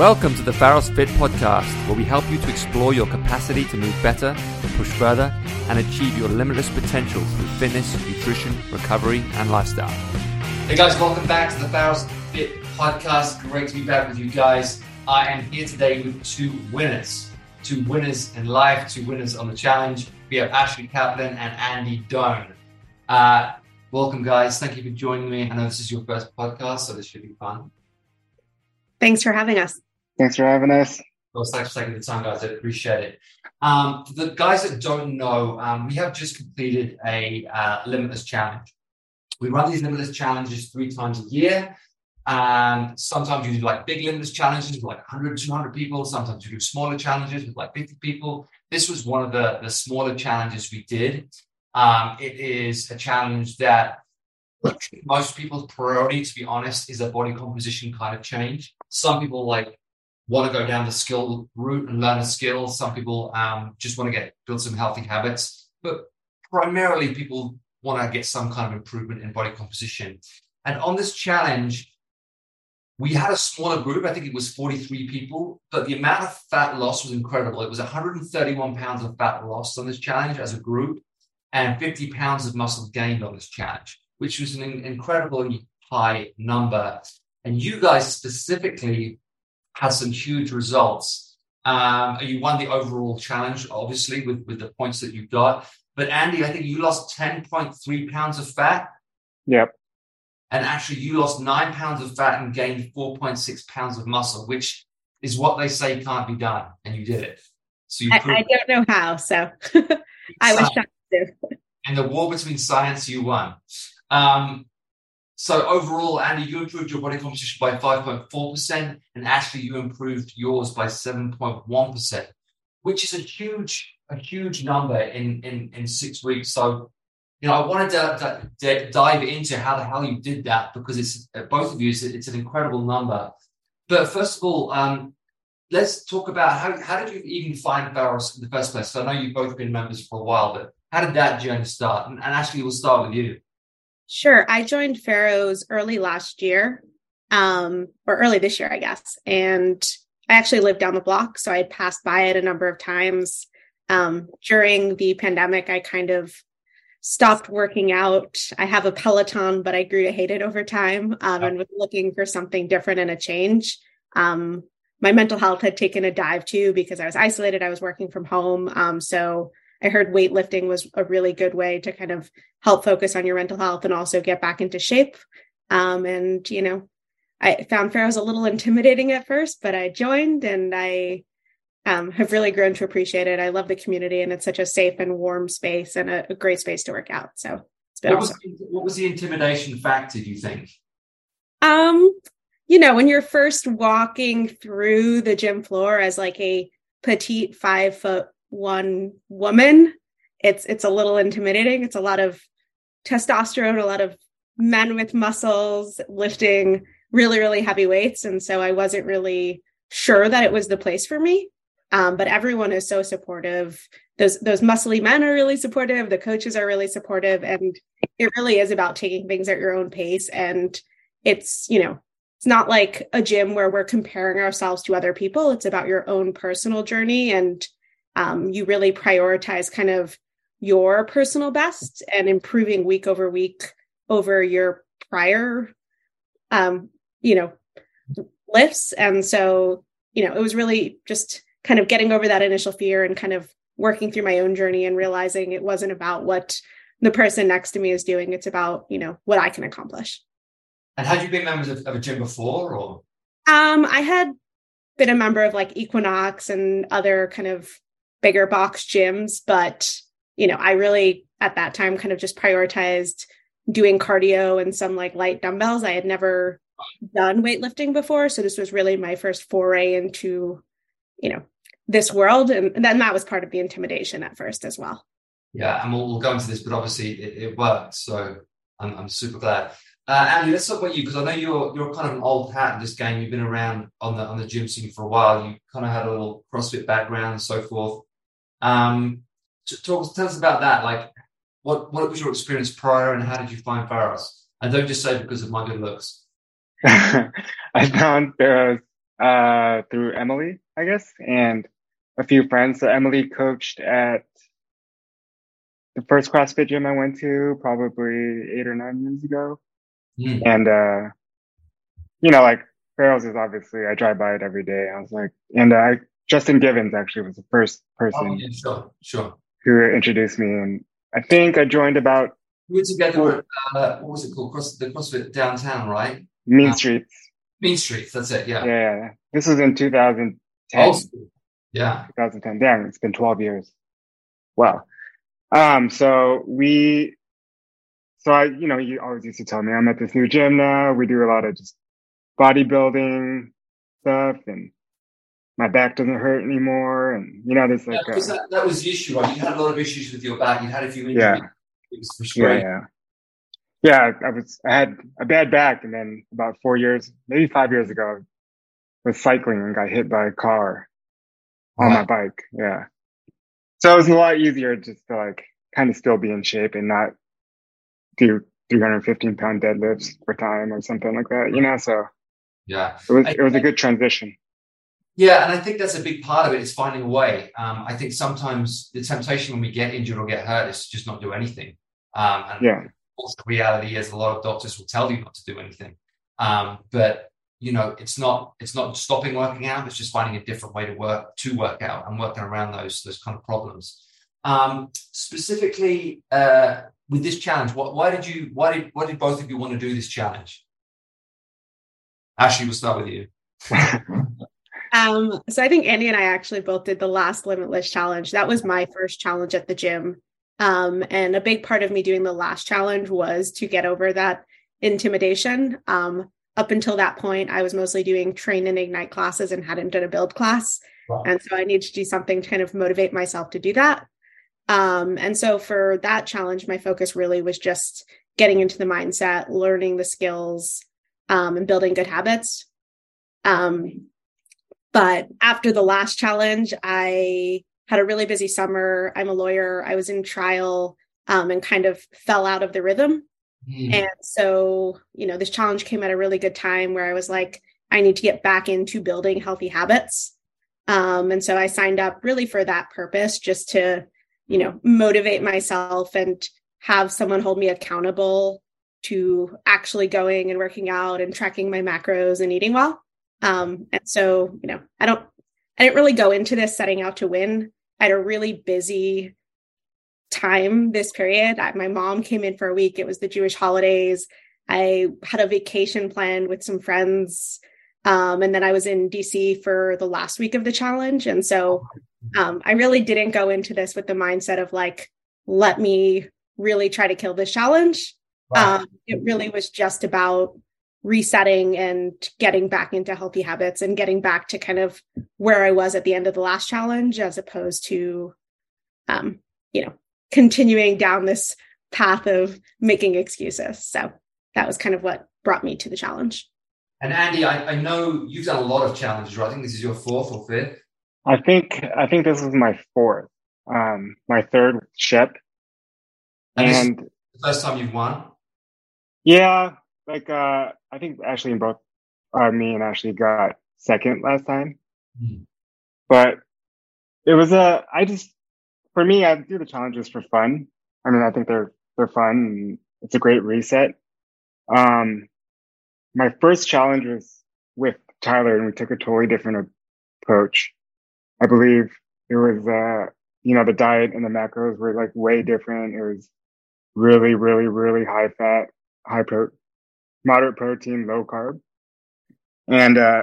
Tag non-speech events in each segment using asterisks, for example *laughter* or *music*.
Welcome to the Pharos Fit podcast, where we help you to explore your capacity to move better, to push further, and achieve your limitless potential through fitness, nutrition, recovery, and lifestyle. Hey guys, welcome back to the Pharos Fit podcast. Great to be back with you guys. I am here today with two winners, two winners in life, two winners on the challenge. We have Ashley Kaplan and Andy Doan. Uh, welcome, guys. Thank you for joining me. I know this is your first podcast, so this should be fun. Thanks for having us. Thanks for having us. Well, thanks for taking the time, guys. I appreciate it. Um, for the guys that don't know, um, we have just completed a uh, limitless challenge. We run these limitless challenges three times a year. And sometimes you do like big limitless challenges with like 100, 200 people. Sometimes you do smaller challenges with like 50 people. This was one of the, the smaller challenges we did. Um, it is a challenge that most people's priority, to be honest, is a body composition kind of change. Some people like want to go down the skill route and learn a skill. Some people um, just want to get build some healthy habits, but primarily people want to get some kind of improvement in body composition. And on this challenge, we had a smaller group. I think it was 43 people, but the amount of fat loss was incredible. It was 131 pounds of fat lost on this challenge as a group, and 50 pounds of muscle gained on this challenge, which was an incredibly high number. And you guys specifically had some huge results. Um, you won the overall challenge, obviously, with, with the points that you got. But Andy, I think you lost 10.3 pounds of fat. Yep. And Ashley, you lost nine pounds of fat and gained 4.6 pounds of muscle, which is what they say can't be done. And you did it. So you I, I don't know how. So *laughs* I was shocked too. And the war between science, you won. Um, so overall, Andy, you improved your body composition by 5.4%, and Ashley, you improved yours by 7.1%, which is a huge, a huge number in in in six weeks. So, you know, I wanted to, to dive into how the hell you did that because it's uh, both of you, it's, it's an incredible number. But first of all, um, let's talk about how how did you even find Pharos in the first place? So I know you've both been members for a while, but how did that journey start? And, and Ashley, we'll start with you. Sure. I joined Pharos early last year, um, or early this year, I guess. And I actually lived down the block. So I had passed by it a number of times. Um, during the pandemic, I kind of stopped working out. I have a Peloton, but I grew to hate it over time um, and was looking for something different and a change. Um, my mental health had taken a dive too because I was isolated. I was working from home. Um, so I heard weightlifting was a really good way to kind of help focus on your mental health and also get back into shape. Um, and, you know, I found Pharos a little intimidating at first, but I joined and I um, have really grown to appreciate it. I love the community and it's such a safe and warm space and a, a great space to work out. So it's been what awesome. Was, what was the intimidation factor, do you think? Um, you know, when you're first walking through the gym floor as like a petite five foot one woman, it's it's a little intimidating. It's a lot of testosterone, a lot of men with muscles lifting really really heavy weights, and so I wasn't really sure that it was the place for me. Um, but everyone is so supportive. Those those muscly men are really supportive. The coaches are really supportive, and it really is about taking things at your own pace. And it's you know it's not like a gym where we're comparing ourselves to other people. It's about your own personal journey and um, you really prioritize kind of your personal best and improving week over week over your prior um, you know lifts. And so you know it was really just kind of getting over that initial fear and kind of working through my own journey and realizing it wasn't about what the person next to me is doing. It's about you know what i can accomplish. And had you been members of, of a gym before or? Um i had been a member of like equinox and other kind of bigger box gyms, but you know, I really at that time kind of just prioritized doing cardio and some like light dumbbells. I had never done weightlifting before, so this was really my first foray into, you know, this world, and, then that was part of the intimidation at first as well. Yeah, and we'll, we'll go into this, but obviously it, it worked, so I'm, I'm super glad. Uh, Andy, let's talk about you because I know you're you're kind of an old hat in this game. You've been around on the on the gym scene for a while. You kind of had a little CrossFit background and so forth. Um, talk, tell us about that. Like, what what was your experience prior, and how did you find Pharos? And don't just say because of my good looks. *laughs* I found Pharos uh, through Emily, I guess, and a few friends. So Emily coached at the first CrossFit gym I went to probably eight or nine years ago. Mm. And, uh, you know, like Pharos is obviously, I drive by it every day. I was like, and uh, Justin Givens actually was the first person Oh, yeah, sure, sure. who introduced me. And I think I joined about We were together at, uh, what was it called? Cross, the CrossFit downtown, right? Mean Uh, Streets. Mean Streets, that's it, yeah. Yeah. This was in 2010. Old school. Yeah. 2010. Damn, it's been 12 years. Wow. Um, so we, so I, you know, you always used to tell me I'm at this new gym now. We do a lot of just bodybuilding stuff and my back doesn't hurt anymore. And, you know, there's like, because uh, that, that was the issue, right? You had a lot of issues with your back. You had a few injuries. Yeah. Yeah, yeah. Yeah, I was, I had a bad back and then about four years, maybe five years ago, I was cycling and got hit by a car on my bike. Yeah. So it was a lot easier just to like kind of still be in shape and not do 315 pound deadlifts for time or something like that, you know? So Yeah. it was, I- it was a good transition. Yeah, and I think that's a big part of it is finding a way. Um, I think sometimes the temptation when we get injured or get hurt is to just not do anything. Um, and Yeah. the reality is a lot of doctors will tell you not to do anything. Um, but you know, it's not it's not stopping working out. It's just finding a different way to work to work out and working around those those kind of problems. Um, specifically uh, with this challenge, what, why did you why did why did both of you want to do this challenge? Ashley, we'll start with you. *laughs* Um, so I think Andy and I actually both did the last Limitless challenge. That was my first challenge at the gym. Um, and a big part of me doing the last challenge was to get over that intimidation. Um, up until that point, I was mostly doing train and ignite classes and hadn't done a build class. Wow. And so I needed to do something to kind of motivate myself to do that. Um, and so for that challenge, my focus really was just getting into the mindset, learning the skills, um, and building good habits. Um, but after the last challenge, I had a really busy summer. I'm a lawyer. I was in trial um, and kind of fell out of the rhythm. Mm. And so, you know, this challenge came at a really good time where I was like, I need to get back into building healthy habits. Um, and so I signed up really for that purpose, just to, you know, motivate myself and have someone hold me accountable to actually going and working out and tracking my macros and eating well. Um, and so, you know, I don't, I didn't really go into this setting out to win. I had a really busy time this period. I, my mom came in for a week. It was the Jewish holidays. I had a vacation planned with some friends. Um, and then I was in DC for the last week of the challenge. And so um, I really didn't go into this with the mindset of like, let me really try to kill this challenge. Right. Um, it really was just about resetting and getting back into healthy habits and getting back to kind of where I was at the end of the last challenge, as opposed to, um, you know, continuing down this path of making excuses. So that was kind of what brought me to the challenge. And Andy, I, I know you've done a lot of challenges, right? I think this is your fourth or fifth. I think, I think this is my fourth, um, my third ship. And And the first time you've won. yeah, like, uh, I think Ashley and both, uh, me and Ashley got second last time. Hmm. but it was a i just for me i do the challenges for fun i mean i think they're they're fun and it's a great reset um my first challenge was with tyler and we took a totally different approach i believe it was uh you know the diet and the macros were like way different it was really really really high fat high pro moderate protein low carb and uh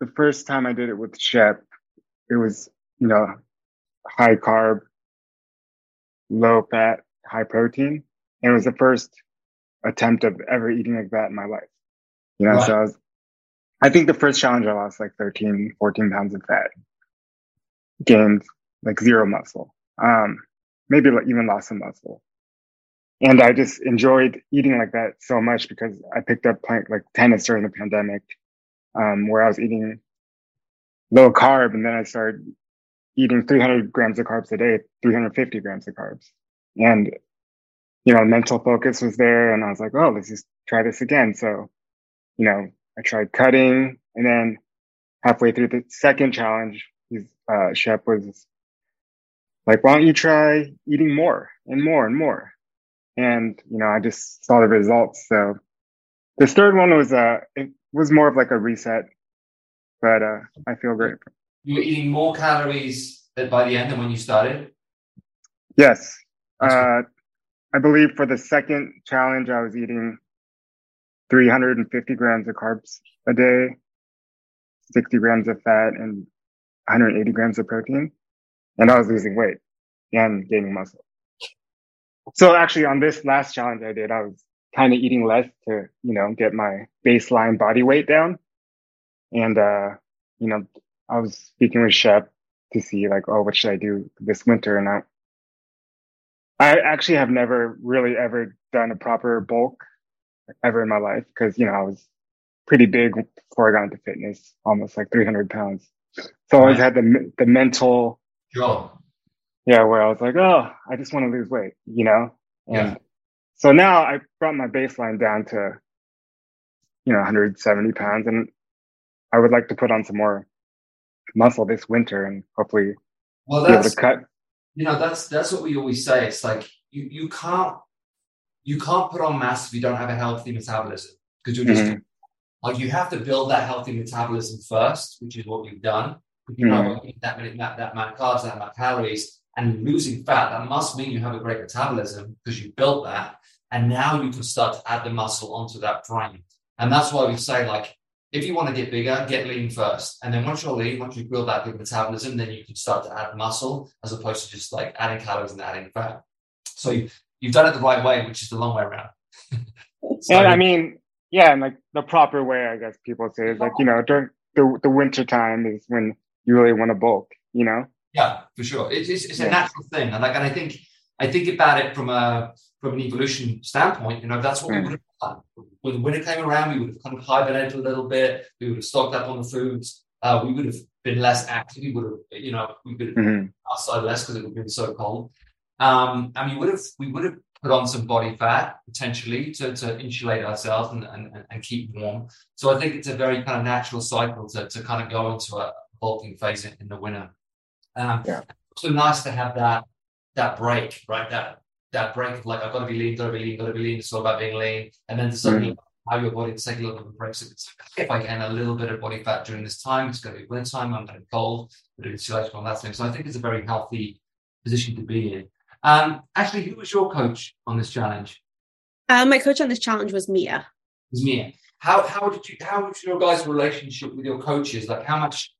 the first time I did it with Shep, it was, you know, high carb, low fat, high protein. And it was the first attempt of ever eating like that in my life. You know, so I was, I think the first challenge I lost like 13, 14 pounds of fat, gained like zero muscle, um, maybe like even lost some muscle. And I just enjoyed eating like that so much because I picked up like tennis during the pandemic um, where I was eating low carb, and then I started eating 300 grams of carbs a day, 350 grams of carbs, and you know, mental focus was there, and I was like, oh, let's just try this again. So, you know, I tried cutting, and then halfway through the second challenge, his uh, Shep was like, "Why don't you try eating more and more and more?" And you know, I just saw the results. So this third one was uh, it was more of like a reset, but uh, I feel great. You were eating more calories by the end than when you started. Yes, uh, I believe for the second challenge, I was eating 350 grams of carbs a day, 60 grams of fat, and 180 grams of protein. And I was losing weight and gaining muscle. So actually on this last challenge I did, I was kind of eating less to, you know, get my baseline body weight down. And, uh, you know, I was speaking with Shep to see like, oh, what should I do this winter? And I, I actually have never really ever done a proper bulk ever in my life because, you know, I was pretty big before I got into fitness, almost like 300 pounds. So I always had the, the mental. Yeah, where I was like, oh, I just want to lose weight, you know? And Yeah. so now I brought my baseline down to, you know, 170 pounds and I would like to put on some more muscle this winter and hopefully Well, be able that's to cut. you know that's that's what we always say. It's like you you can't you can't put on mass if you don't have a healthy metabolism because you're just Mhm. like you have to build that healthy metabolism first, which is what we've done. You know Mhm. eat that many that, that amount of carbs, that amount of calories, and losing fat, that must mean you have a great metabolism because you built that, and now you can start to add the muscle onto that frame. And that's why we say like. If you want to get bigger, get lean first. And then once you're lean, once you build that good metabolism, then you can start to add muscle as opposed to just like adding calories and adding fat. So you, you've done it the right way, which is the long way around. *laughs* So- And I mean, yeah, and like the proper way, I guess people say is like, you know, during the, the winter time is when you really want to bulk, you know? Yeah, for sure. It's it's, it's a natural thing, and like, and I think I think about it from a from an evolution standpoint. You know, that's what we Mm. would have done when winter came around. We would have kind of hibernated a little bit. We would have stocked up on the foods. Uh, we would have been less active. We would have, you know, we would have hmm outside less because it would have been so cold. Um, and we would have we would have put on some body fat potentially to, to insulate ourselves and, and, and keep warm. So I think it's a very kind of natural cycle to, to kind of go into a bulking phase in, in the winter. Um, Yeah. So nice to have that that break, right? That that break of like I've got to be lean, got to be lean, got to be lean. It's all about being lean, and then to suddenly allow your body to take a little bit of a break. So it's if I can a little bit of body fat during this time, it's going to be winter time. I'm going to be cold, bit of insulation on that thing. So I think it's a very healthy position to be in. Um, Ashley, who was your coach on this challenge? Uh, my coach on this challenge was Mia. It was Mia. How how did you how was your guys' relationship with your coaches? Like how much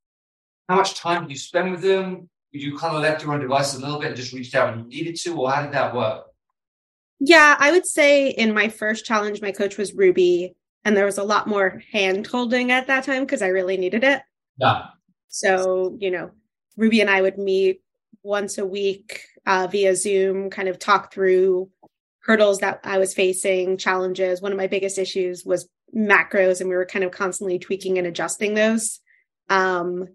how much time did you spend with them? Did you kind of left your own device a little bit and just reached out when you needed to, or how did that work? Yeah, I would say in my first challenge, my coach was Ruby, and there was a lot more hand holding at that time because I really needed it. Yeah. So, you know, Ruby and I would meet once a week uh, via Zoom, kind of talk through hurdles that I was facing, challenges. One of my biggest issues was macros, and we were kind of constantly tweaking and adjusting those. Um,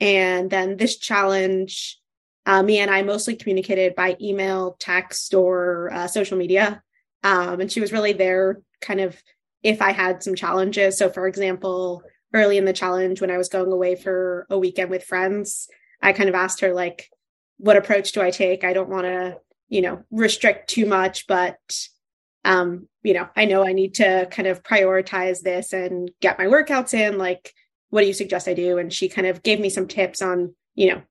and then this challenge, uh, Mia and I mostly communicated by email, text, or uh, social media. Um, and she was really there kind of if I had some challenges. So, for example, early in the challenge, when I was going away for a weekend with friends, I kind of asked her, like, what approach do I take? I don't want to, you know, restrict too much, but, um, you know, I know I need to kind of prioritize this and get my workouts in. Like, what do you suggest I do? And she kind of gave me some tips on, you know,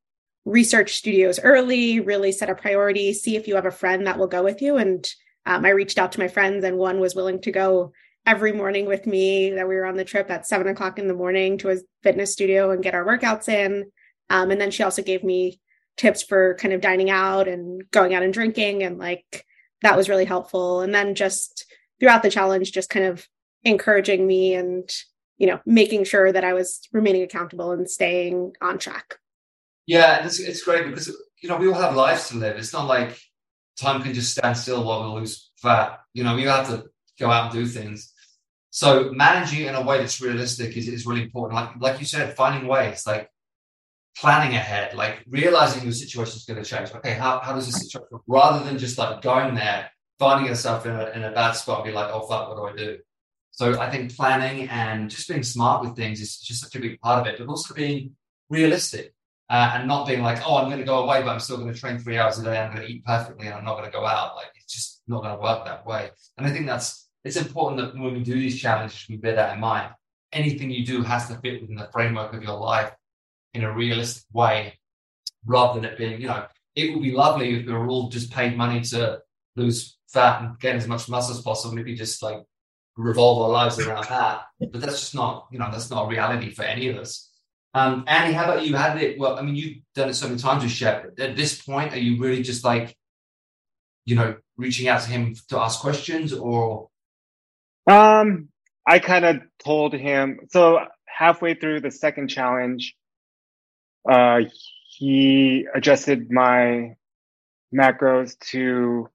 research studios early, really set a priority, see if you have a friend that will go with you. And um, I reached out to my friends, and one was willing to go every morning with me. That we were on the trip at seven o'clock in the morning to a fitness studio and get our workouts in. Um, and then she also gave me tips for kind of dining out and going out and drinking, and like that was really helpful. And then just throughout the challenge, just kind of encouraging me and you know making sure that I was remaining accountable and staying on track. Yeah, it's, it's great because you know we all have lives to live. It's not like time can just stand still while we lose fat. You know, we have to go out and do things. So managing in a way that's realistic is, is really important. Like like you said, finding ways, like planning ahead, like realizing your situation is going to change. Okay, how, how does this situation rather than just like going there, finding yourself in a, in a bad spot and be like, oh fuck, what do I do? So I think planning and just being smart with things is just such a big part of it, but also being realistic uh, and not being like, oh, I'm going to go away, but I'm still going to train three hours a day. I'm going to eat perfectly, and I'm not going to go out. Like it's just not going to work that way. And I think that's it's important that when we do these challenges, we bear that in mind. Anything you do has to fit within the framework of your life in a realistic way, rather than it being, you know, it would be lovely if we were all just paid money to lose fat and gain as much muscle as possible. Maybe just like revolve our lives around that. But that's just not, you know, that's not a reality for any of us. Um, Annie, how about you? How did it? Well, I mean, you've done it so many times with Shep. At this point, are you really just like, you know, reaching out to him to ask questions, or? Um, I kind of told him. So halfway through the second challenge, uh, he adjusted my macros to,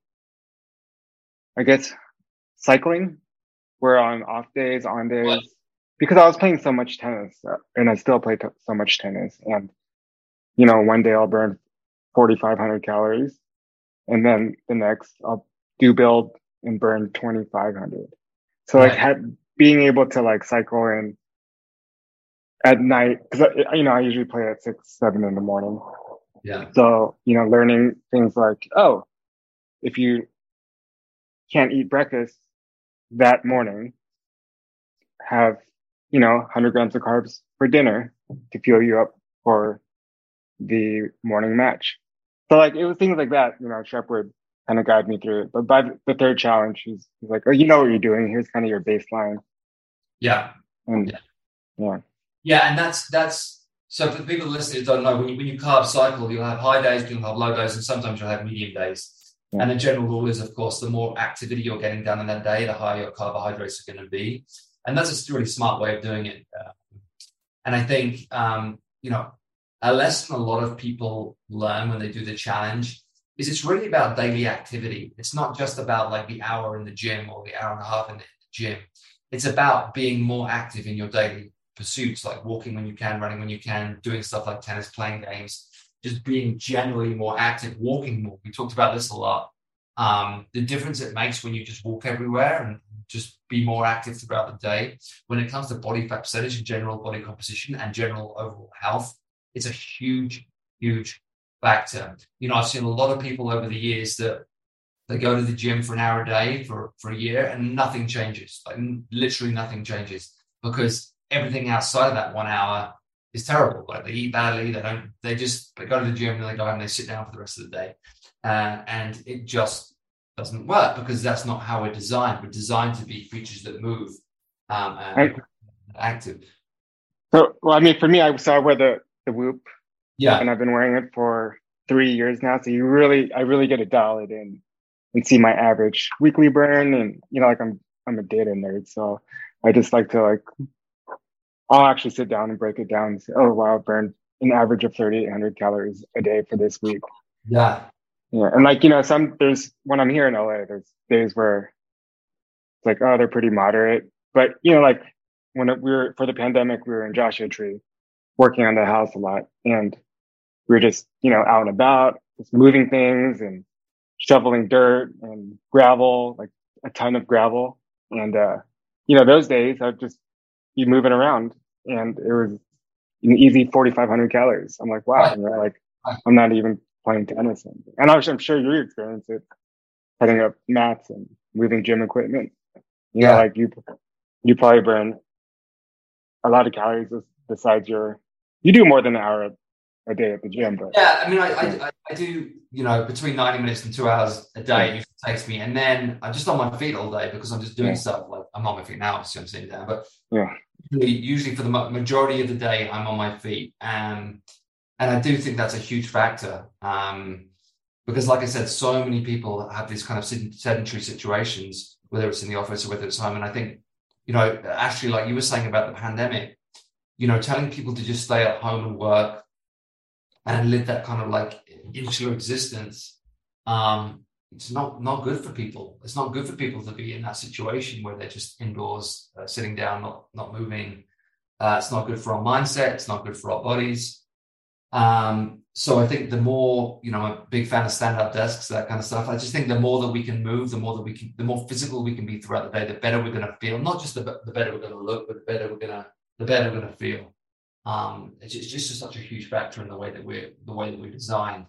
I guess, cycling. Where on off days, on days. What? because I was playing so much tennis uh, and I still play t- so much tennis. And, you know, one day I'll burn 4,500 calories and then the next I'll do build and burn 2,500. So right. like had, being able to like cycle in at night, cause I, you know, I usually play at six, seven in the morning. Yeah. So, you know, learning things like, oh, if you can't eat breakfast that morning, have you know, 100 grams of carbs for dinner to fuel you up for the morning match. So like it was things like that, you know, Shep would kind of guide me through it. But by the third challenge, he's, he's like, oh, you know what you're doing. Here's kind of your baseline. Yeah. And yeah. Yeah. Yeah. And that's, that's, so for the people listening who don't know, when you, when you carb cycle, you'll have high days, you'll have low days, and sometimes you'll have medium days. Yeah. And the general rule is, of course, the more activity you're getting done in that day, the higher your carbohydrates are going to be and that's a really smart way of doing it. Uh, and I think um, you know a lesson a lot of people learn when they do the challenge is it's really about daily activity. It's not just about like the hour in the gym or the hour and a half in the gym. It's about being more active in your daily pursuits, like walking when you can, running when you can, doing stuff like tennis, playing games, just being generally more active, walking more. We talked about this a lot. Um, the difference it makes when you just walk everywhere and just be more active throughout the day. When it comes to body fat percentage and general body composition and general overall health, it's a huge, huge factor. You know, I've seen a lot of people over the years that they go to the gym for an hour a day for, for a year and nothing changes. Like literally nothing changes because everything outside of that one hour is terrible. Like they eat badly, they don't, they just they go to the gym and they go home and they sit down for the rest of the day. Uh, and it just doesn't work because that's not how we're designed. We're designed to be creatures that move um, and active. So, well, I mean, for me, I saw where the the Whoop. Yeah. And I've been wearing it for three years now. So you really, I really get to dial it in and see my average weekly burn. And you know, like I'm I'm a data nerd, so I just like to like I'll actually sit down and break it down and say, oh wow, I burned an average of 3,800 calories a day for this week. Yeah. Yeah, and like you know, some there's when I'm here in LA, there's days where it's like, oh, they're pretty moderate. But you know, like when it, we were for the pandemic, we were in Joshua Tree, working on the house a lot, and we were just you know out and about, just moving things and shoveling dirt and gravel, like a ton of gravel. And uh, you know, those days I'd just be moving around, and it was an easy 4,500 calories. I'm like, wow, you know, like I'm not even playing tennis. And, I'm sure you experience it setting up mats and moving gym equipment. You yeah. know, like you, you probably burn a lot of calories besides your, you do more than an hour a day at the gym. But yeah, I mean, I, I, I do, you know, between 90 minutes and two hours a day, it takes me. And then I'm just on my feet all day because I'm just doing yeah. stuff like I'm on my feet now, so I'm sitting down, but yeah, usually, usually for the majority of the day, I'm on my feet. And and I do think that's a huge factor um, because, like I said, so many people have these kind of sedentary situations, whether it's in the office or whether it's home. And I think, you know, actually, like you were saying about the pandemic, you know, telling people to just stay at home and work and live that kind of like insular existence, um, it's not not good for people. It's not good for people to be in that situation where they're just indoors, uh, sitting down, not not moving. Uh, it's not good for our mindset. It's not good for our bodies. Um, so I think the more, you know, I'm a big fan of stand-up desks, that kind of stuff. I just think the more that we can move, the more that we can, the more physical we can be throughout the day, the better we're going to feel. Not just the, the better we're going to look, but the better we're going to, the better we're going to feel. Um, it's, it's just such a huge factor in the way that we're, the way that we're designed.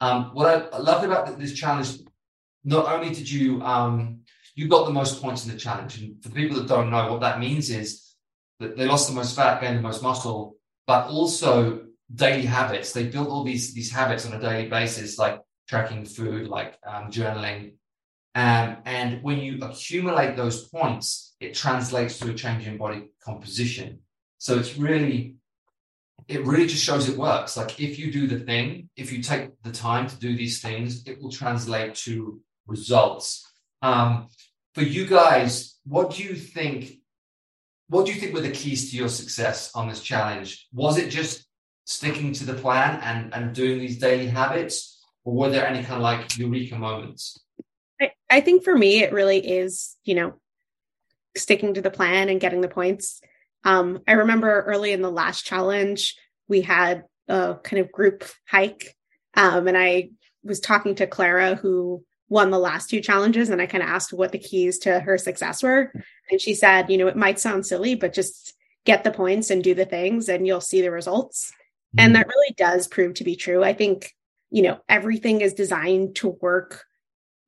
Um, what I loved about this challenge, not only did you, um, you got the most points in the challenge, and for the people that don't know, what that means is that they lost the most fat, gained the most muscle, but also daily habits. They built all these these habits on a daily basis, like tracking food, like um, journaling. Um, and when you accumulate those points, it translates to a change in body composition. So it's really, it really just shows it works. Like if you do the thing, if you take the time to do these things, it will translate to results. Um, for you guys, what do you think? What do you think were the keys to your success on this challenge? Was it just sticking to the plan and, and doing these daily habits? Or were there any kind of like eureka moments? I, I think for me, it really is, you know, sticking to the plan and getting the points. Um, I remember early in the last challenge, we had a kind of group hike. Um, and I was talking to Clara, who won the last two challenges, and I kind of asked what the keys to her success were. And she said, you know, it might sound silly, but just get the points and do the things, and you'll see the results. And mm-hmm. that really does prove to be true. I think, you know, everything is designed to work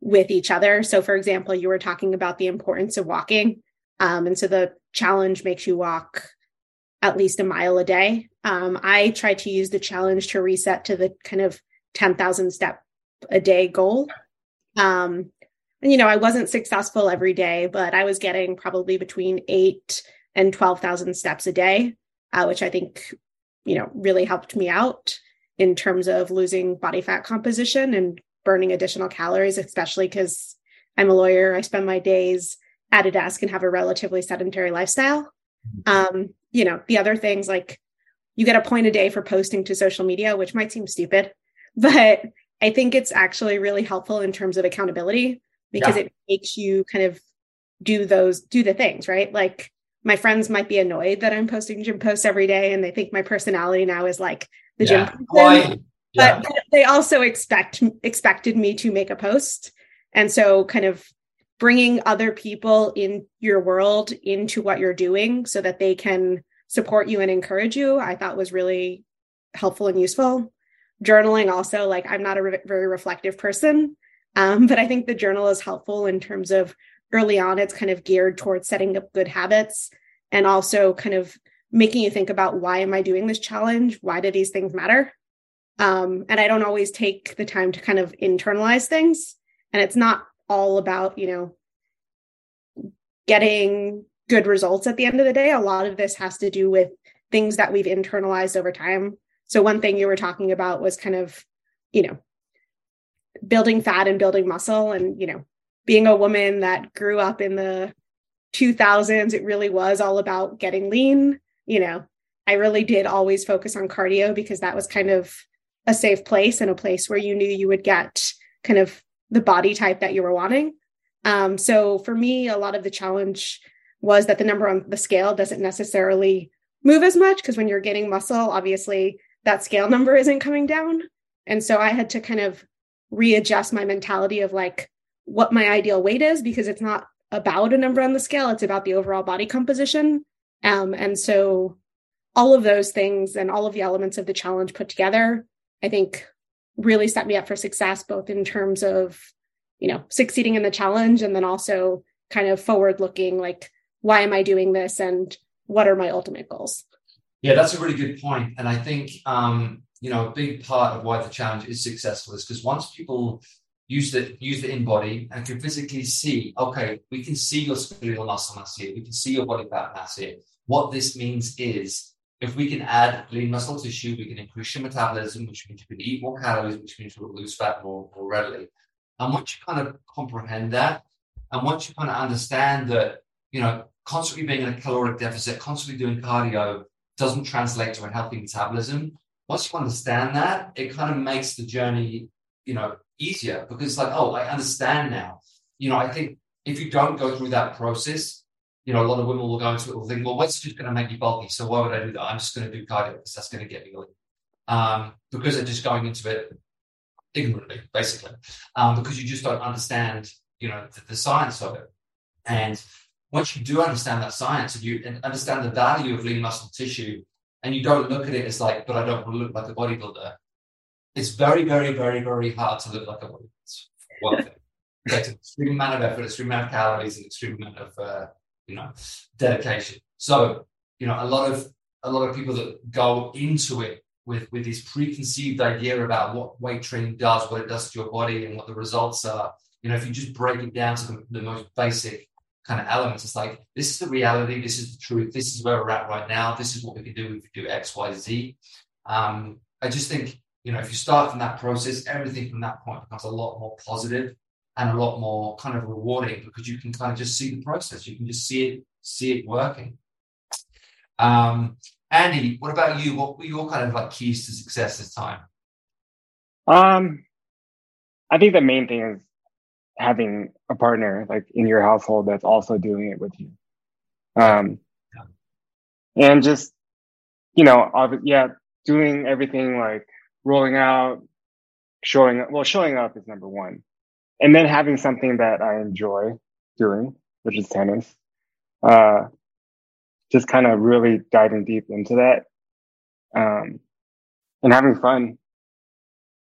with each other. So, for example, you were talking about the importance of walking. Um, and so the challenge makes you walk at least a mile a day. Um, I try to use the challenge to reset to the kind of 10,000 step a day goal. Um, and, you know, I wasn't successful every day, but I was getting probably between eight and 12,000 steps a day, uh, which I think you know, really helped me out in terms of losing body fat composition and burning additional calories, especially because I'm a lawyer. I spend my days at a desk and have a relatively sedentary lifestyle. Mm-hmm. Um, you know, the other things like you get a point a day for posting to social media, which might seem stupid, *laughs* but I think it's actually really helpful in terms of accountability because yeah. it makes you kind of do those, do the things, right? Like my friends might be annoyed that I'm posting gym posts every day and they think my personality now is like the yeah. gym person. Yeah. But they also expect expected me to make a post. And so kind of bringing other people in your world into what you're doing so that they can support you and encourage you, I thought was really helpful and useful. Journaling also, like I'm not a re- very reflective person, um, but I think the journal is helpful in terms of early on it's kind of geared towards setting up good habits and also kind of making you think about why am i doing this challenge? Why do these things matter? Um, and i don't always take the time to kind of internalize things. And it's not all about you know getting good results at the end of the day. A lot of this has to do with things that we've internalized over time so one thing you were talking about was kind of you know building fat and building muscle and you know being a woman that grew up in the 2000s, it really was all about getting lean. You know, I really did always focus on cardio because that was kind of a safe place and a place where you knew you would get kind of the body type that you were wanting. Um, so for me, a lot of the challenge was that the number on the scale doesn't necessarily move as much because when you're getting muscle, obviously that scale number isn't coming down. And so I had to kind of readjust my mentality of like, what my ideal weight is because it's not about a number on the scale, it's about the overall body composition. Um, and so all of those things and all of the elements of the challenge put together, I think really set me up for success, both in terms of, you know, succeeding in the challenge and then also kind of forward looking, like, why am I doing this and what are my ultimate goals? Yeah, that's a really good point. And I think, um, you know, a big part of why the challenge is successful is because once people use the use the InBody and can physically see, okay, we can see your skeletal muscle mass here, we can see your body fat mass here. What this means is if we can add lean muscle tissue, we can increase your metabolism, which means you can eat more calories, which means you'll lose fat more, more readily. And once you kind of comprehend that, and once you kind of understand that, you know, constantly being in a caloric deficit, constantly doing cardio doesn't translate to a healthy metabolism. Once you understand that, it kind of makes the journey, you know, easier because it's like, oh, I understand now. You know, I think if you don't go through that process, you know, a lot of women will go into it will think, well, what's just going to make me bulky? So why would I do that? I'm just going to do cardio because that's going to get me lean. um, because they're just going into it ignorantly, basically, um, because you just don't understand, you know, the, the, science of it. And once you do understand that science and you understand the value of lean muscle tissue, and you don't look at it as like, but I don't want to look like a bodybuilder. It's very, very, very, very hard to look like a bodybuilder. One thing. It takes an extreme amount of effort, extreme amount of calories, and extreme amount of uh, you know dedication. So you know a lot of a lot of people that go into it with with this preconceived idea about what weight training does, what it does to your body, and what the results are. You know, if you just break it down to the, the most basic kind of elements, it's like this is the reality, this is the truth, this is where we're at right now, this is what we can do if we do X, Y, Z. Um, I just think you know if you start from that process, everything from that point becomes a lot more positive and a lot more kind of rewarding because you can kind of just see the process, you can just see it see it working. Um, Andy, what about you? What were your kind of like keys to success this time? Um, I think the main thing is having a partner like in your household that's also doing it with you. Um, yeah. and just, you know, yeah, doing everything like rolling out, showing up. Well, showing up is number one. And then having something that I enjoy doing, which is tennis. Uh, just kind of really diving deep into that um, and having fun.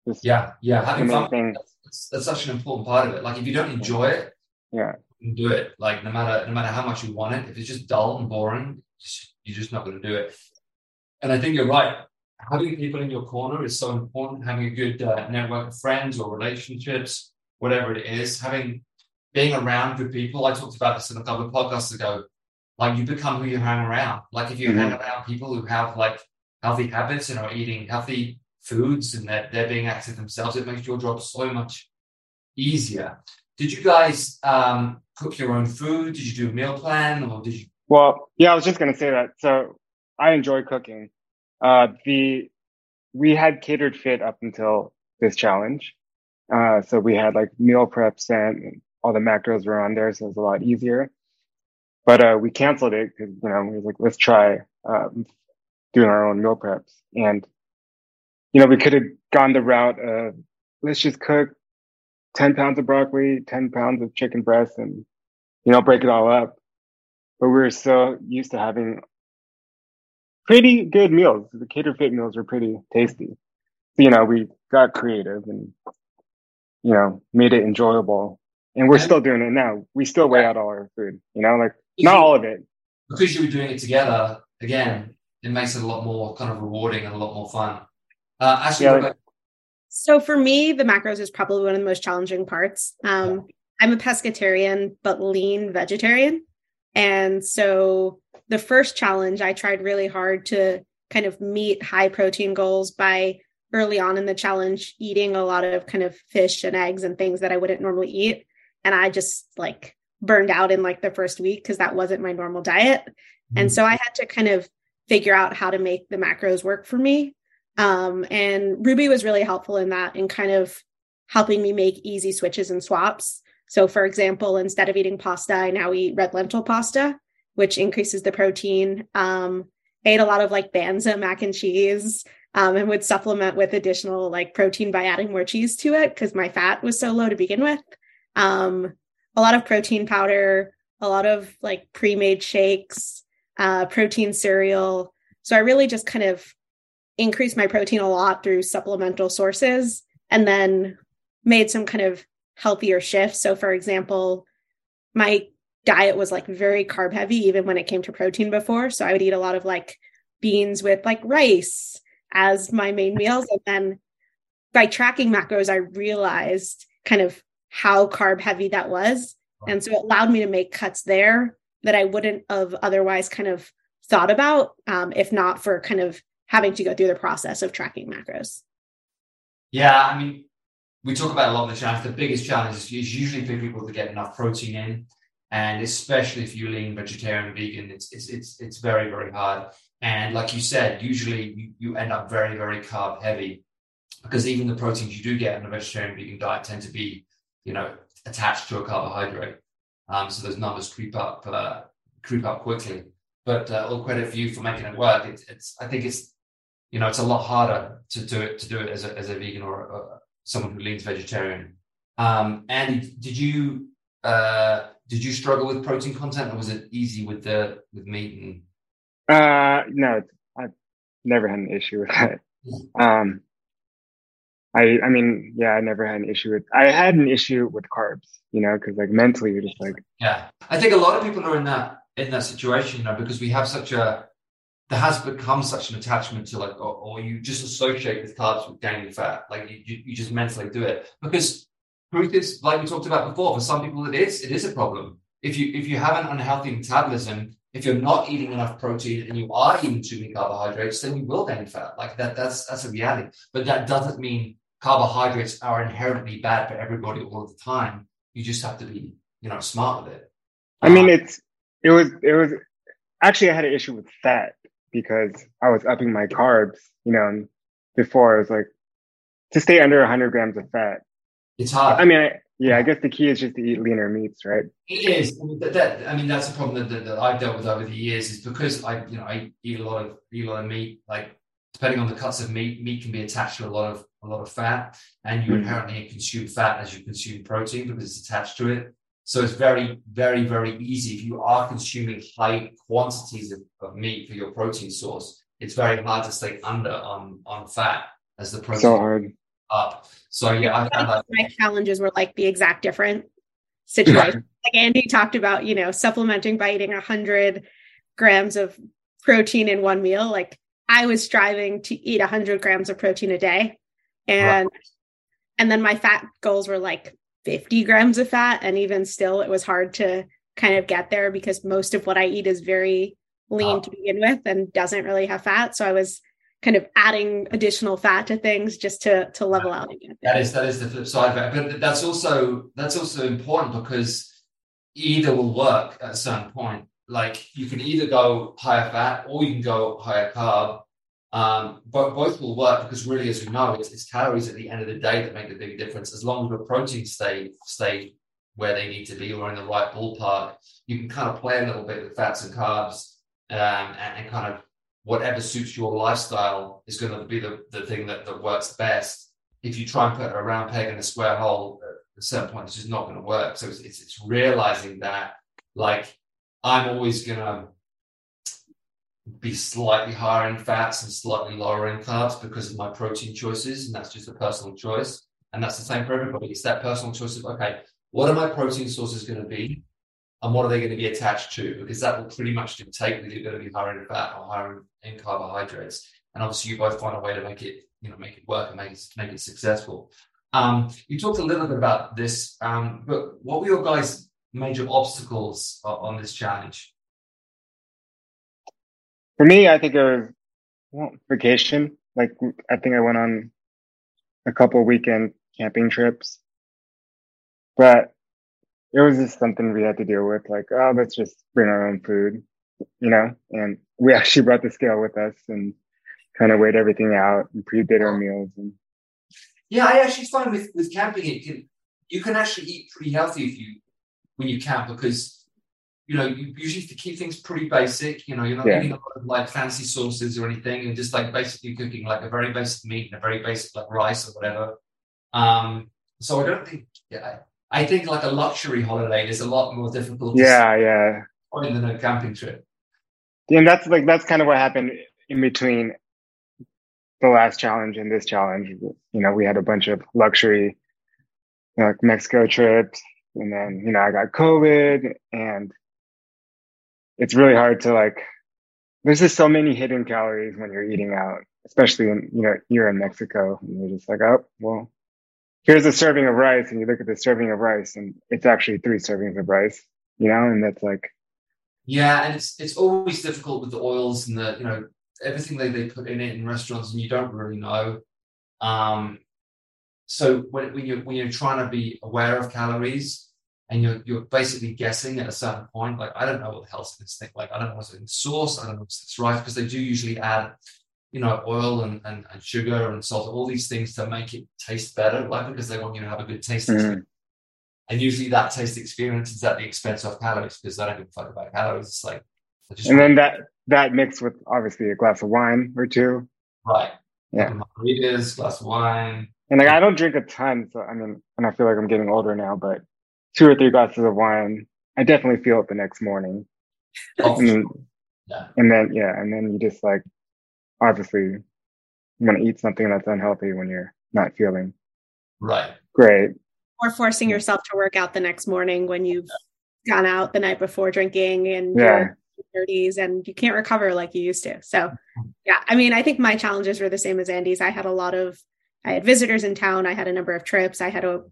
Just yeah, yeah, having fun. That's, that's, such an important part of it. Like if you don't enjoy it, yeah, do it. Like no matter no matter how much you want it, if it's just dull and boring, you're just not going to do it. And I think you're right. Having people in your corner is so important. Having a good uh, network of friends or relationships, whatever it is, having being around good people. I talked about this in a couple of podcasts ago like you become who you hang around. Like if you mm-hmm. hang around people who have like healthy habits and are eating healthy foods and that they're, being active themselves, it makes your job so much easier. Did you guys um, cook your own food? Did you do a meal plan or did you? Well, yeah, I was just going to say that. So I enjoy cooking. Uh, the we had catered fit up until this challenge. Uh, so we had like meal preps and all the macros were on there, so it was a lot easier. But uh, we canceled it because you know we was like, let's try um, doing our own meal preps, and you know we could have gone the route of let's just cook ten pounds of broccoli, ten pounds of chicken breast, and you know break it all up. But we were so used to having pretty good meals. The cater fit meals were pretty tasty. So, you know, we got creative and you know made it enjoyable and we're still doing it now. We still weigh out all our food, you know, like not all of it. Because you were doing it together, again, it makes it a lot more kind of rewarding and a lot more fun. Uh, Ashley, yeah, so for me, the macros is probably one of the most challenging parts. Um, I'm a pescatarian, but lean vegetarian. And so the first challenge, I tried really hard to kind of meet high protein goals by early on in the challenge, eating a lot of kind of fish and eggs and things that I wouldn't normally eat. And I just like burned out in like the first week because that wasn't my normal diet. Mm-hmm. And so I had to kind of figure out how to make the macros work for me. Um, and Ruby was really helpful in that in kind of helping me make easy switches and swaps. So, for example, instead of eating pasta, I now eat red lentil pasta, which increases the protein. Um, I ate a lot of like Banza mac and cheese um, and would supplement with additional like protein by adding more cheese to it because my fat was so low to begin with. Um, a lot of protein powder, a lot of like pre-made shakes, uh, protein cereal. So I really just kind of increased my protein a lot through supplemental sources and then made some kind of healthier shifts. So for example, my diet was like very carb heavy even when it came to protein before. So I would eat a lot of like beans with like rice as my main meals. And then by tracking macros, I realized kind of how carb heavy that was. And so it allowed me to make cuts there that I wouldn't have otherwise kind of thought about um, if not for kind of having to go through the process of tracking macros. Yeah, I mean, we talk about a lot of the challenge. The biggest challenge is usually for people to get enough protein in, and especially if you're lean, vegetarian, vegan, it's it's it's it's very very hard. And like you said, usually you, you end up very very carb heavy because even the proteins you do get in a vegetarian vegan diet tend to be you know, attached to a carbohydrate. Um, so those numbers creep up, uh, creep up quickly. But uh, all credit for you for making it work. It's, it's, I think it's, you know, it's a lot harder to do it to do it as a as a vegan or a, someone who leans vegetarian. Um, Andy, did you uh, did you struggle with protein content, or was it easy with the with meat and? Uh, no, I've never had an issue with that. Um, I I mean, yeah, I never had an issue with. I had an issue with carbs, you know, because like mentally, you're just like. Yeah, I think a lot of people are in that in that situation, you know, because we have such a there has become such an attachment to like, or, or you just associate with carbs with gaining fat, like you, you, you just mentally do it because truth is, like we talked about before, for some people it is it is a problem. If you if you have an unhealthy metabolism, if you're not eating enough protein and you are eating too many carbohydrates, then you will gain fat. Like that, that's that's a reality. But that doesn't mean carbohydrates are inherently bad for everybody all the time. You just have to be, you know, smart with it. I mean, it's it was it was actually I had an issue with fat because I was upping my carbs, you know, before I was like to stay under 100 grams of fat. It's hard. I mean, I, yeah, I guess the key is just to eat leaner meats, right? It is. That, that I mean, that's a problem that, that, that, I've dealt with over the years. Is because I, you know, I eat a lot of eat a lot of meat. Like depending on the cuts of meat, meat can be attached to a lot of a lot of fat, and you mm-hmm. inherently consume fat as you consume protein because it's attached to it. So it's very, very, very easy. If you are consuming high quantities of, of meat for your protein source, it's very hard to stay under on on fat as the protein so hard. up. So yeah, I found that my challenges were like the exact different situation. *laughs* like Andy talked about, you know, supplementing by eating a hundred grams of protein in one meal. Like I was striving to eat a hundred grams of protein a day, and right. and then my fat goals were like 50 grams of fat. And even still, it was hard to kind of get there because most of what I eat is very lean oh. to begin with and doesn't really have fat. So I was kind of adding additional fat to things just to to level out again. That is that is the flip side of it. But that's also that's also important because either will work at a certain point. Like you can either go higher fat or you can go higher carb. Um, but both will work because really, as we know, it's, it's, calories at the end of the day that make the big difference. As long as the protein stay stay where they need to be or in the right ballpark, you can kind of play a little bit with fats and carbs um, and, and, kind of whatever suits your lifestyle is going to be the, the thing that, that works best. If you try and put a round peg in a square hole, at a certain point, it's just not going to work. So it's, it's, it's realizing that, like, I'm always going to be slightly higher in fats and slightly lower in carbs because of my protein choices. And that's just a personal choice. And that's the same for everybody. It's that personal choice of, okay, what are my protein sources going to be? And what are they going to be attached to? Because that will pretty much dictate whether you're going to be higher in fat or higher in, carbohydrates. And obviously you both find a way to make it, you know, make it work and make it, make it successful. Um, you talked a little bit about this, um, but what were your guys' major obstacles on this challenge? For me, I think it was well, vacation. Like I think I went on a couple weekend camping trips, but it was just something we had to deal with. Like, oh, let's just bring our own food, you know. And we *laughs* actually brought the scale with us and kind of weighed everything out and pre-did our meals. And yeah, I actually find with with camping, it can you can actually eat pretty healthy if you when you camp because you know, you usually have to keep things pretty basic. You know, you're not yeah. eating a lot of like fancy sauces or anything. You're just like basically cooking like a very basic meat and a very basic like rice or whatever. Um, so I don't think, yeah, I think like a luxury holiday is a lot more difficult. Yeah, yeah. Than a camping trip. Yeah, and that's like that's kind of what happened in between the last challenge and this challenge. You know, we had a bunch of luxury, you know, like Mexico trips, and then you know I got COVID, and it's really hard to like there's just so many hidden calories when you're eating out, especially when you know you're in Mexico and you're just like, oh well, here's a serving of rice, and you look at the serving of rice, and it's actually three servings of rice, you know, and that's like yeah, and it's it's always difficult with the oils and the you know everything they, they put in it in restaurants, and you don't really know. Um, so when, when you're when you're trying to be aware of calories, and you're you're basically guessing at a certain point. Like I don't know what the hell's in this thing. Like I don't know what's in the sauce. I don't know what's right because they do usually add, you know, oil and, and, and sugar and salt, all these things to make it taste better. Like because they want you to have a good taste. Mm-hmm. And usually that taste experience is at the expense of calories because I don't give a fuck about calories. It's like and then that that mixed with obviously a glass of wine or two. Right. Yeah. Margaritas, glass of wine. And like I don't drink a ton, so I mean, and I feel like I'm getting older now, but two or three glasses of wine, I definitely feel it the next morning. Oh, And then, yeah. and then yeah, and then you just like obviously you want to eat something that's unhealthy when you're not feeling Right. great. or forcing yourself to work out the next morning when you've gone out the night before drinking and Yeah. your 30s and you can't recover like you used to. So, yeah, I mean, I think my challenges were the same as Andy's. I had a lot of, I had visitors in town. I had a number of trips. I had a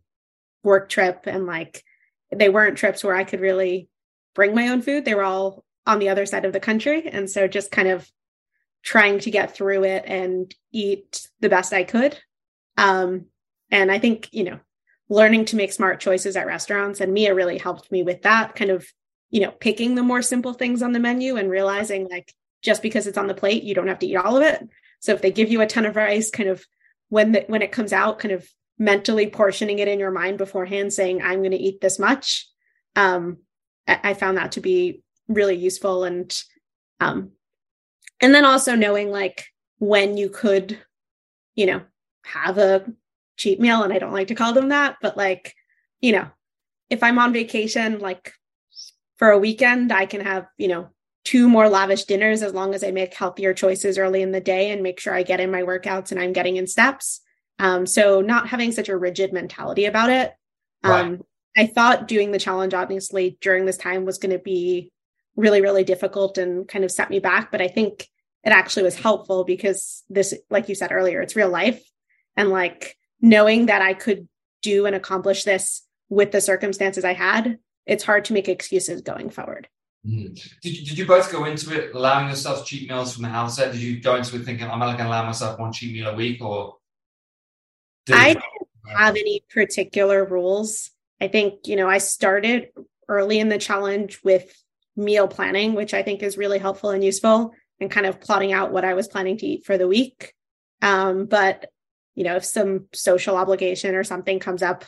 work trip and like they weren't trips where I could really bring my own food. They were all on the other side of the country. And so just kind of trying to get through it and eat the best I could. Um, and I think, you know, learning to make smart choices at restaurants and Mia really helped me with that kind of, you know, picking the more simple things on the menu and realizing like just because it's on the plate, you don't have to eat all of it. So if they give you a ton of rice, kind of when the, when it comes out, kind of mentally portioning it in your mind beforehand, saying, I'm going to eat this much. Um, I, found that to be really useful. And, um, and then also knowing like when you could, you know, have a cheat meal. And I don't like to call them that, but like, you know, if I'm on vacation, like for a weekend, I can have, you know, two more lavish dinners as long as I make healthier choices early in the day and make sure I get in my workouts and I'm getting in steps. Um, so not having such a rigid mentality about it. Um, Right. I thought doing the challenge, obviously, during this time was going to be really, really difficult and kind of set me back. But I think it actually was helpful because this, like you said earlier, it's real life. And like knowing that I could do and accomplish this with the circumstances I had, it's hard to make excuses going forward. Mhm. Did, you- did you both go into it allowing yourselves cheat meals from the outset? Did you go into it thinking, I'm not going to allow myself one cheat meal a week or? Did I didn't have any particular rules. I think, you know, I started early in the challenge with meal planning, which I think is really helpful and useful, and kind of plotting out what I was planning to eat for the week. Um, but, you know, if some social obligation or something comes up,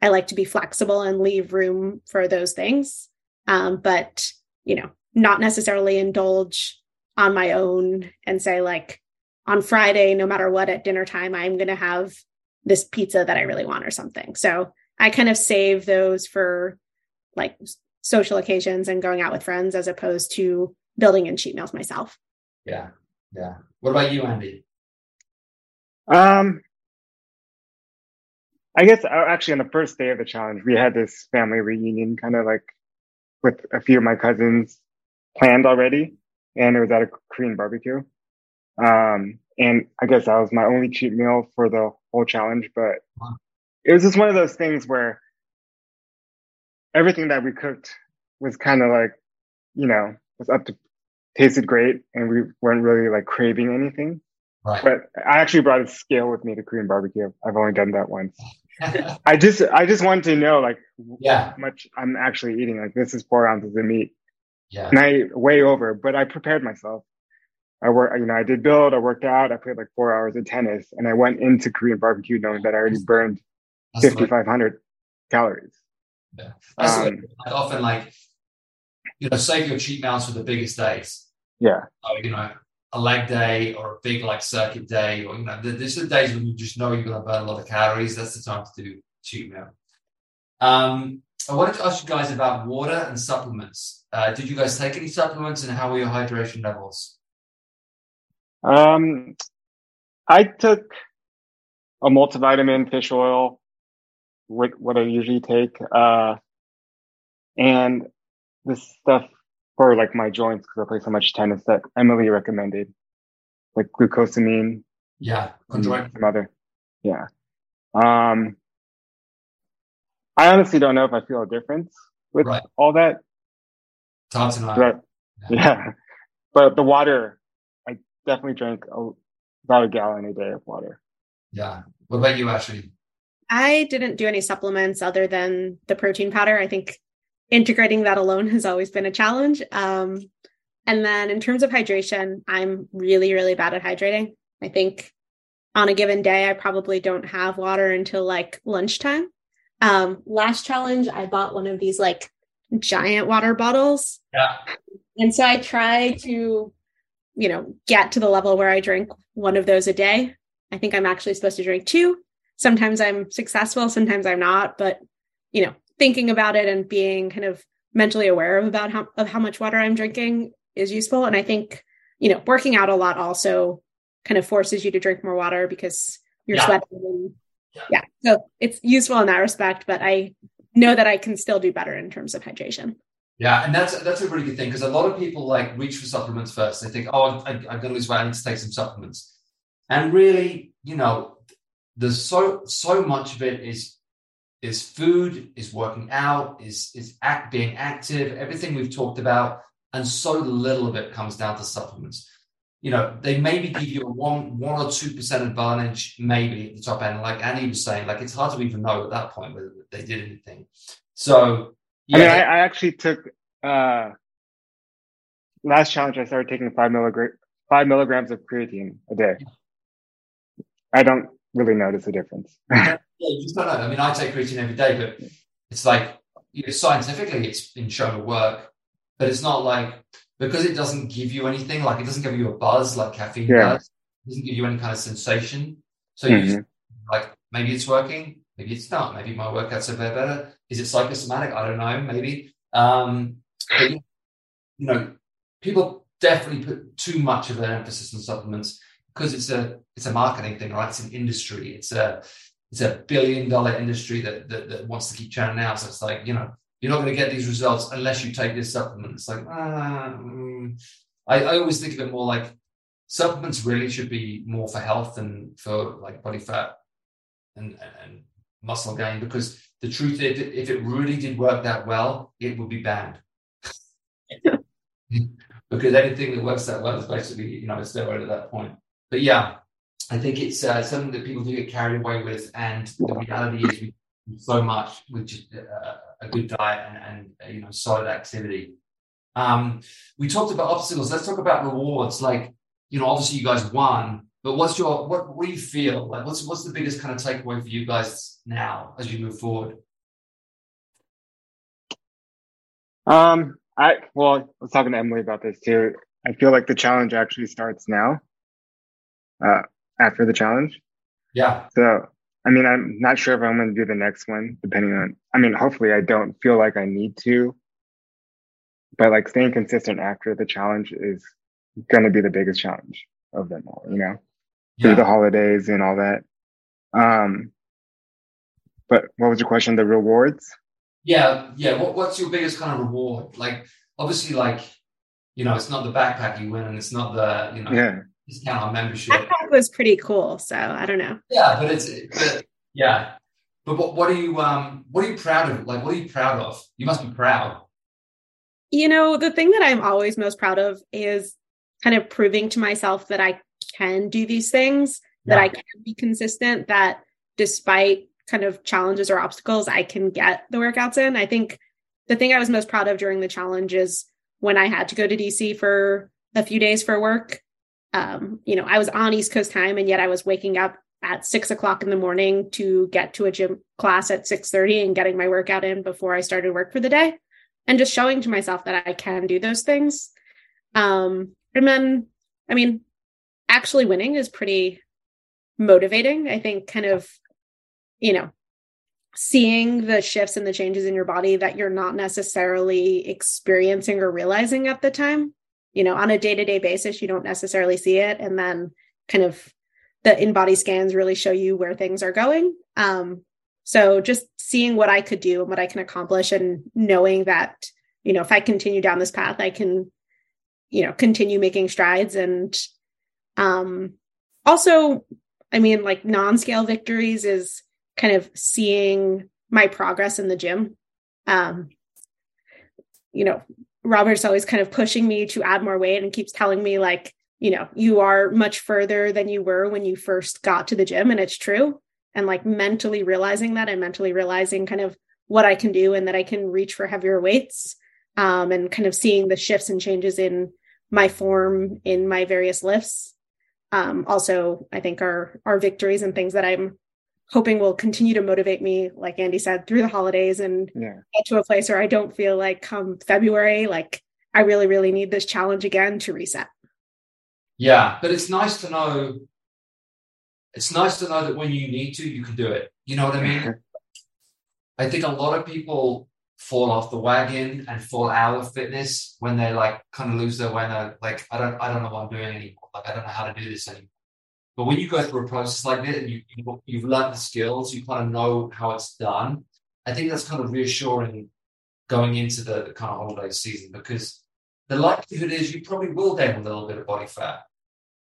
I like to be flexible and leave room for those things. Um, but, you know, not necessarily indulge on my own and say, like, on Friday, no matter what, at dinner time, I'm going to have this pizza that I really want or something. So I kind of save those for like social occasions and going out with friends as opposed to building in cheat meals myself. Yeah. Yeah. What about you, Andy? Um, I guess uh, actually on the first day of the challenge, we had this family reunion kind of like with a few of my cousins planned already, and it was at a Korean barbecue. Um, and I guess that was my only cheat meal for the whole challenge, but Wow. it was just one of those things where everything that we cooked was kind of like, you know, was up to tasted great, and we weren't really like craving anything. Right. But I actually brought a scale with me to Korean barbecue. I've only done that once. *laughs* I just I just wanted to know like yeah. how much I'm actually eating. Like this is four ounces of meat, Yeah. and I way over. But I prepared myself. I work, you know, I did build. I worked out. I played like four hours of tennis, and I went into Korean barbecue knowing that I already burned That's the way- 5,500 calories. Yeah. That's Um, like, often like, you know, save your cheat meals for the biggest days. Yeah, So, you know, a leg day or a big like circuit day, or you know, these are the days when you just know you're going to burn a lot of calories. That's the time to do cheat meal. Um, I wanted to ask you guys about water and supplements. Uh, did you guys take any supplements, and how were your hydration levels? Um, I took a multivitamin, fish oil, what what I usually take, uh, and this stuff for like my joints because I play so much tennis that Emily recommended, like glucosamine Yeah, chondroitin. some other, yeah. Um, I honestly don't know if I feel a difference with Right. all that, It's hard to know. but yeah, *laughs* but the water, definitely drink a, about a gallon a day of water. Yeah. What about you, Ashley? I didn't do any supplements other than the protein powder. I think integrating that alone has always been a challenge. Um, and then in terms of hydration, I'm really, really bad at hydrating. I think on a given day, I probably don't have water until like lunchtime. Um, last challenge, I bought one of these like giant water bottles. Yeah. And so I try to you know, get to the level where I drink one of those a day. I think I'm actually supposed to drink two. Sometimes I'm successful, sometimes I'm not, but you know, thinking about it and being kind of mentally aware of about how of how much water I'm drinking is useful. And I think, you know, working out a lot also kind of forces you to drink more water because you're yeah. sweating and yeah. yeah. So it's useful in that respect, but I know that I can still do better in terms of hydration. Yeah, and that's that's a really good thing because a lot of people like reach for supplements first. They think, oh, I, am going to lose weight, I need to take some supplements, and really, you know, there's so so much of it is is food, is working out, is is act, being active, everything we've talked about, and so little of it comes down to supplements. You know, they maybe give you a one one or two percent advantage, maybe at the top end. Like Annie was saying, like it's hard to even know at that point whether they did anything. So yeah, I mean, I, I actually took uh last challenge. I started taking five milligram five milligrams of creatine a day. I don't really notice a difference. *laughs* yeah, you just don't know. I mean, I take creatine every day, but it's like you know, scientifically, it's been shown to work, but it's not like because it doesn't give you anything. Like it doesn't give you a buzz like caffeine yeah. does. It doesn't give you any kind of sensation. So mm-hmm. you like maybe it's working, maybe it's not. Maybe my workouts are better. Is it psychosomatic? I don't know. Maybe. Um, but, you know, people definitely put too much of an emphasis on supplements because it's a it's a marketing thing, right? It's an industry. It's a it's a billion dollar industry that, that, that wants to keep churning out. So it's like you know you're not going to get these results unless you take this supplement. It's like ah, mm. I, I always think of it more like supplements really should be more for health than for like body fat and, and muscle gain because the truth if it, if it really did work that well it would be banned *laughs* because anything that works that well is basically you know a steroid at that point but yeah, I think it's uh, something that people do get carried away with, and the reality is we so much with just uh, a good diet and, and you know solid activity. Um, we talked about obstacles. Let's talk about rewards. Like you know, obviously you guys won, but what's your what? What do you feel like? What's what's the biggest kind of takeaway for you guys now as you move forward? Um, I well, I was talking to Emily about this too. I feel like the challenge actually starts now uh, after the challenge. Yeah. So, I mean, I'm not sure if I'm going to do the next one, depending on, I mean, hopefully I don't feel like I need to, but like staying consistent after the challenge is going to be the biggest challenge of them all, you know, yeah. through the holidays and all that. Um, but what was your question? The rewards? Yeah. Yeah. What, what's your biggest kind of reward? Like, obviously, like, you know, it's not the backpack you win and it's not the, you know, yeah discount on membership. That was pretty cool. So I don't know. Yeah, but it's but, yeah. But what, what are you um what are you proud of? Like what are you proud of? You must be proud. You know, the thing that I'm always most proud of is kind of proving to myself that I can do these things, yeah. that I can be consistent, that despite kind of challenges or obstacles, I can get the workouts in. I think the thing I was most proud of during the challenge is when I had to go to DC for a few days for work um, you know, I was on East Coast time and yet I was waking up at six o'clock in the morning to get to a gym class at 6:30 and getting my workout in before I started work for the day and just showing to myself that I can do those things. Um, and then I mean, actually winning is pretty motivating. I think kind of, you know, seeing the shifts and the changes in your body that you're not necessarily experiencing or realizing at the time. You know on a day-to-day basis you don't necessarily see it. And then kind of the InBody scans really show you where things are going. Um, so just seeing what i could do and what i can accomplish and knowing that you know if i continue down this path i can you know continue making strides and um also i mean like non-scale victories is kind of seeing my progress in the gym um you know Robert's always kind of pushing me to add more weight and keeps telling me, like, you know, you are much further than you were when you first got to the gym. And it's true. And like mentally realizing that and mentally realizing kind of what I can do and that I can reach for heavier weights um, and kind of seeing the shifts and changes in my form in my various lifts. Um, also, I think are are victories and things that I'm hoping will continue to motivate me, like Andy said, through the holidays and yeah. get to a place where I don't feel like come February, like I really, really need this challenge again to reset. Yeah, but it's nice to know. It's nice to know that when you need to, you can do it. You know what I mean? *laughs* I think a lot of people fall off the wagon and fall out of fitness when they like kind of lose their way. And like, I don't, I don't know what I'm doing anymore. Like, I don't know how to do this anymore. But when you go through a process like that and you, you have learned the skills, you kind of know how it's done. I think that's kind of reassuring going into the, the kind of holiday season because the likelihood is you probably will gain a little bit of body fat.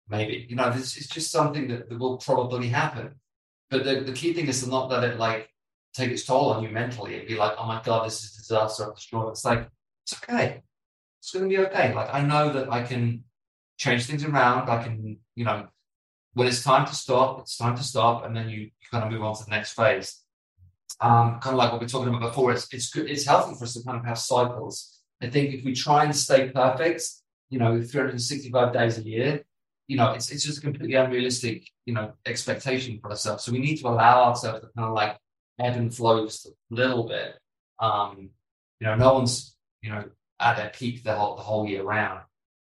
Maybe you know this is just something that, that will probably happen. But the, the key thing is to not let it like take its toll on you mentally and be like, oh my god, this is a disaster. I'm destroyed. It's like it's okay. It's going to be okay. Like I know that I can change things around. I can, you know, when it's time to stop, it's time to stop, and then you, kind of move on to the next phase. Um, kind of like what we are talking about before. It's it's good. It's healthy for us to kind of have cycles. I think if we try and stay perfect, you know, 365 days a year, you know, it's it's just a completely unrealistic, you know, expectation for ourselves. So we need to allow ourselves to kind of like ebb and flow just a little bit. Um, you know, no one's you know at their peak the whole the whole year round.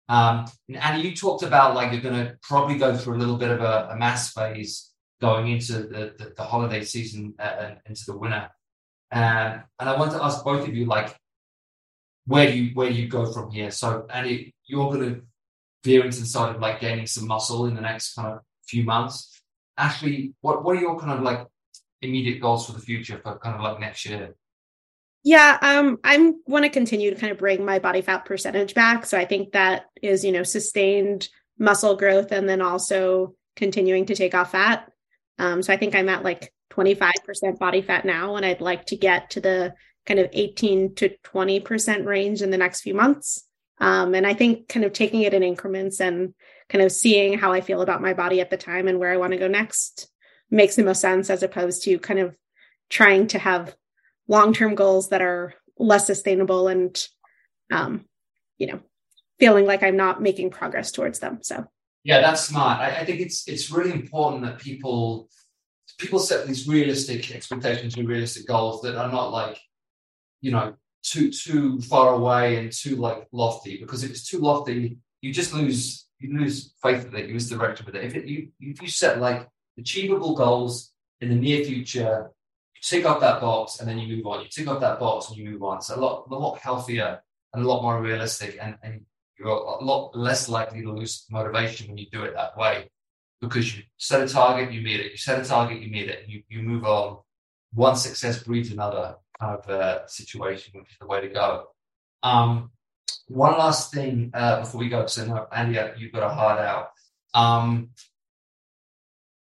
Um, and you talked about like you're going to probably go through a little bit of a, a mass phase going into the, the, the holiday season uh, and into the winter. and and I want to ask both of you, like, where do you where do you go from here? So, Andy, you're going to veer into the side of like gaining some muscle in the next kind of few months. Ashley, what what are your kind of like immediate goals for the future for kind of like next year? Yeah, um, I'm want to continue to kind of bring my body fat percentage back. So I think that is, you know, sustained muscle growth and then also continuing to take off fat. Um, so I think I'm at like 25% body fat now, and I'd like to get to the kind of 18 to 20% range in the next few months. Um, and I think kind of taking it in increments and kind of seeing how I feel about my body at the time and where I want to go next makes the most sense as opposed to kind of trying to have long-term goals that are less sustainable and um, you know feeling like i'm not making progress towards them. So. Yeah that's smart. I, I, think it's it's really important that people people set these realistic expectations and realistic goals that are not like you know too too far away and too like lofty because if it's too lofty you just lose you lose faith with it you lose direction with it if it, you if you set like achievable goals in the near future tick off that box and then you move on. You tick off that box and you move on. It's a lot, a lot healthier and a lot more realistic, and, and you're a lot less likely to lose motivation when you do it that way because you set a target, you meet it. You set a target, you meet it, you, you move on. One success breeds another kind of uh, situation, which is the way to go. Um, one last thing uh, before we go, so no, Andy, you've got a hard out. Um,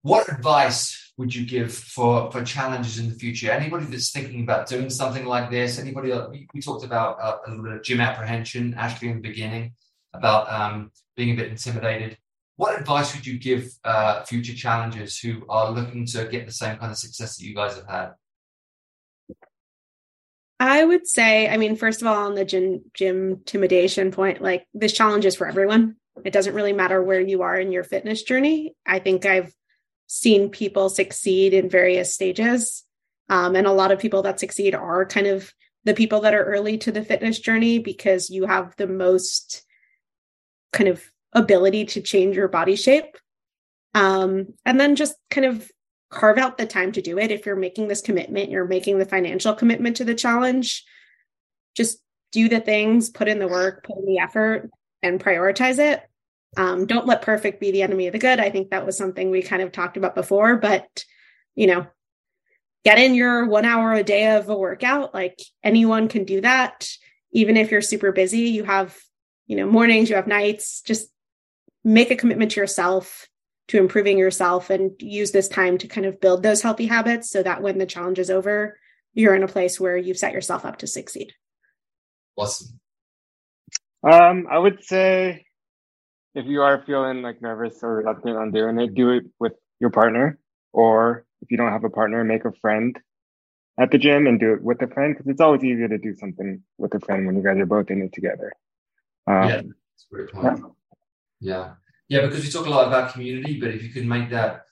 what advice would you give for for challenges in the future? Anybody that's thinking about doing something like this? Anybody? We, we talked about uh, a little bit of gym apprehension, Ashley, in the beginning, about um, being a bit intimidated. What advice would you give uh, future challengers who are looking to get the same kind of success that you guys have had? I would say, I mean, first of all, on the gym gym intimidation point, like this challenge is for everyone. It doesn't really matter where you are in your fitness journey. I think I've seen people succeed in various stages. Um, and a lot of people that succeed are kind of the people that are early to the fitness journey because you have the most kind of ability to change your body shape. Um, and then just kind of carve out the time to do it. If you're making this commitment, you're making the financial commitment to the challenge, just do the things, put in the work, put in the effort, and prioritize it. Um, don't let perfect be the enemy of the good. I think that was something we kind of talked about before, but you know, get in your one hour a day of a workout. Like anyone can do that. Even if you're super busy, you have, you know, mornings, you have nights, just make a commitment to yourself to improving yourself and use this time to kind of build those healthy habits so that when the challenge is over, you're in a place where you've set yourself up to succeed. Awesome. Um, I would say if you are feeling like nervous or reluctant on doing it, do it with your partner. Or if you don't have a partner, make a friend at the gym and do it with a friend because it's always easier to do something with a friend when you guys are both in it together. Um, yeah, that's a great point. Yeah. yeah. Yeah, because we talk a lot about community, but if you can make that,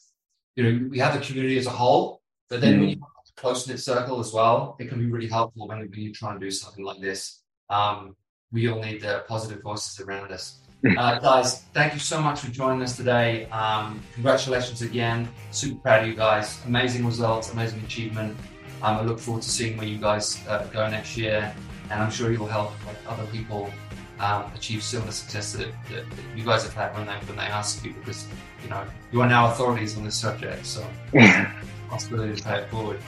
you know, we have the community as a whole, but then mm-hmm. when you have a close knit circle as well, it can be really helpful when you're trying to do something like this. Um, we all need the positive voices around us. Uh, guys, thank you so much for joining us today. Um, congratulations again. Super proud of you guys. Amazing results, amazing achievement. Um, I look forward to seeing where you guys uh, go next year, and I'm sure you will help other people um, achieve similar success that, that, that, you guys have had when they when they ask you, because you know you are now authorities on this subject. So possibility to pay it forward.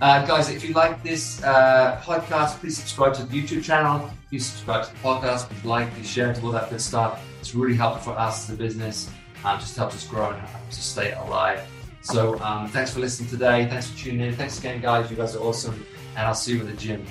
Uh, guys, if you like this uh, podcast, please subscribe to the YouTube channel. Please subscribe to the podcast. Please like, please share, all that good stuff. It's really helpful for us as a business. and just helps us grow and helps us stay alive. So um, thanks for listening today. Thanks for tuning in. Thanks again, guys. You guys are awesome. And I'll see you in the gym.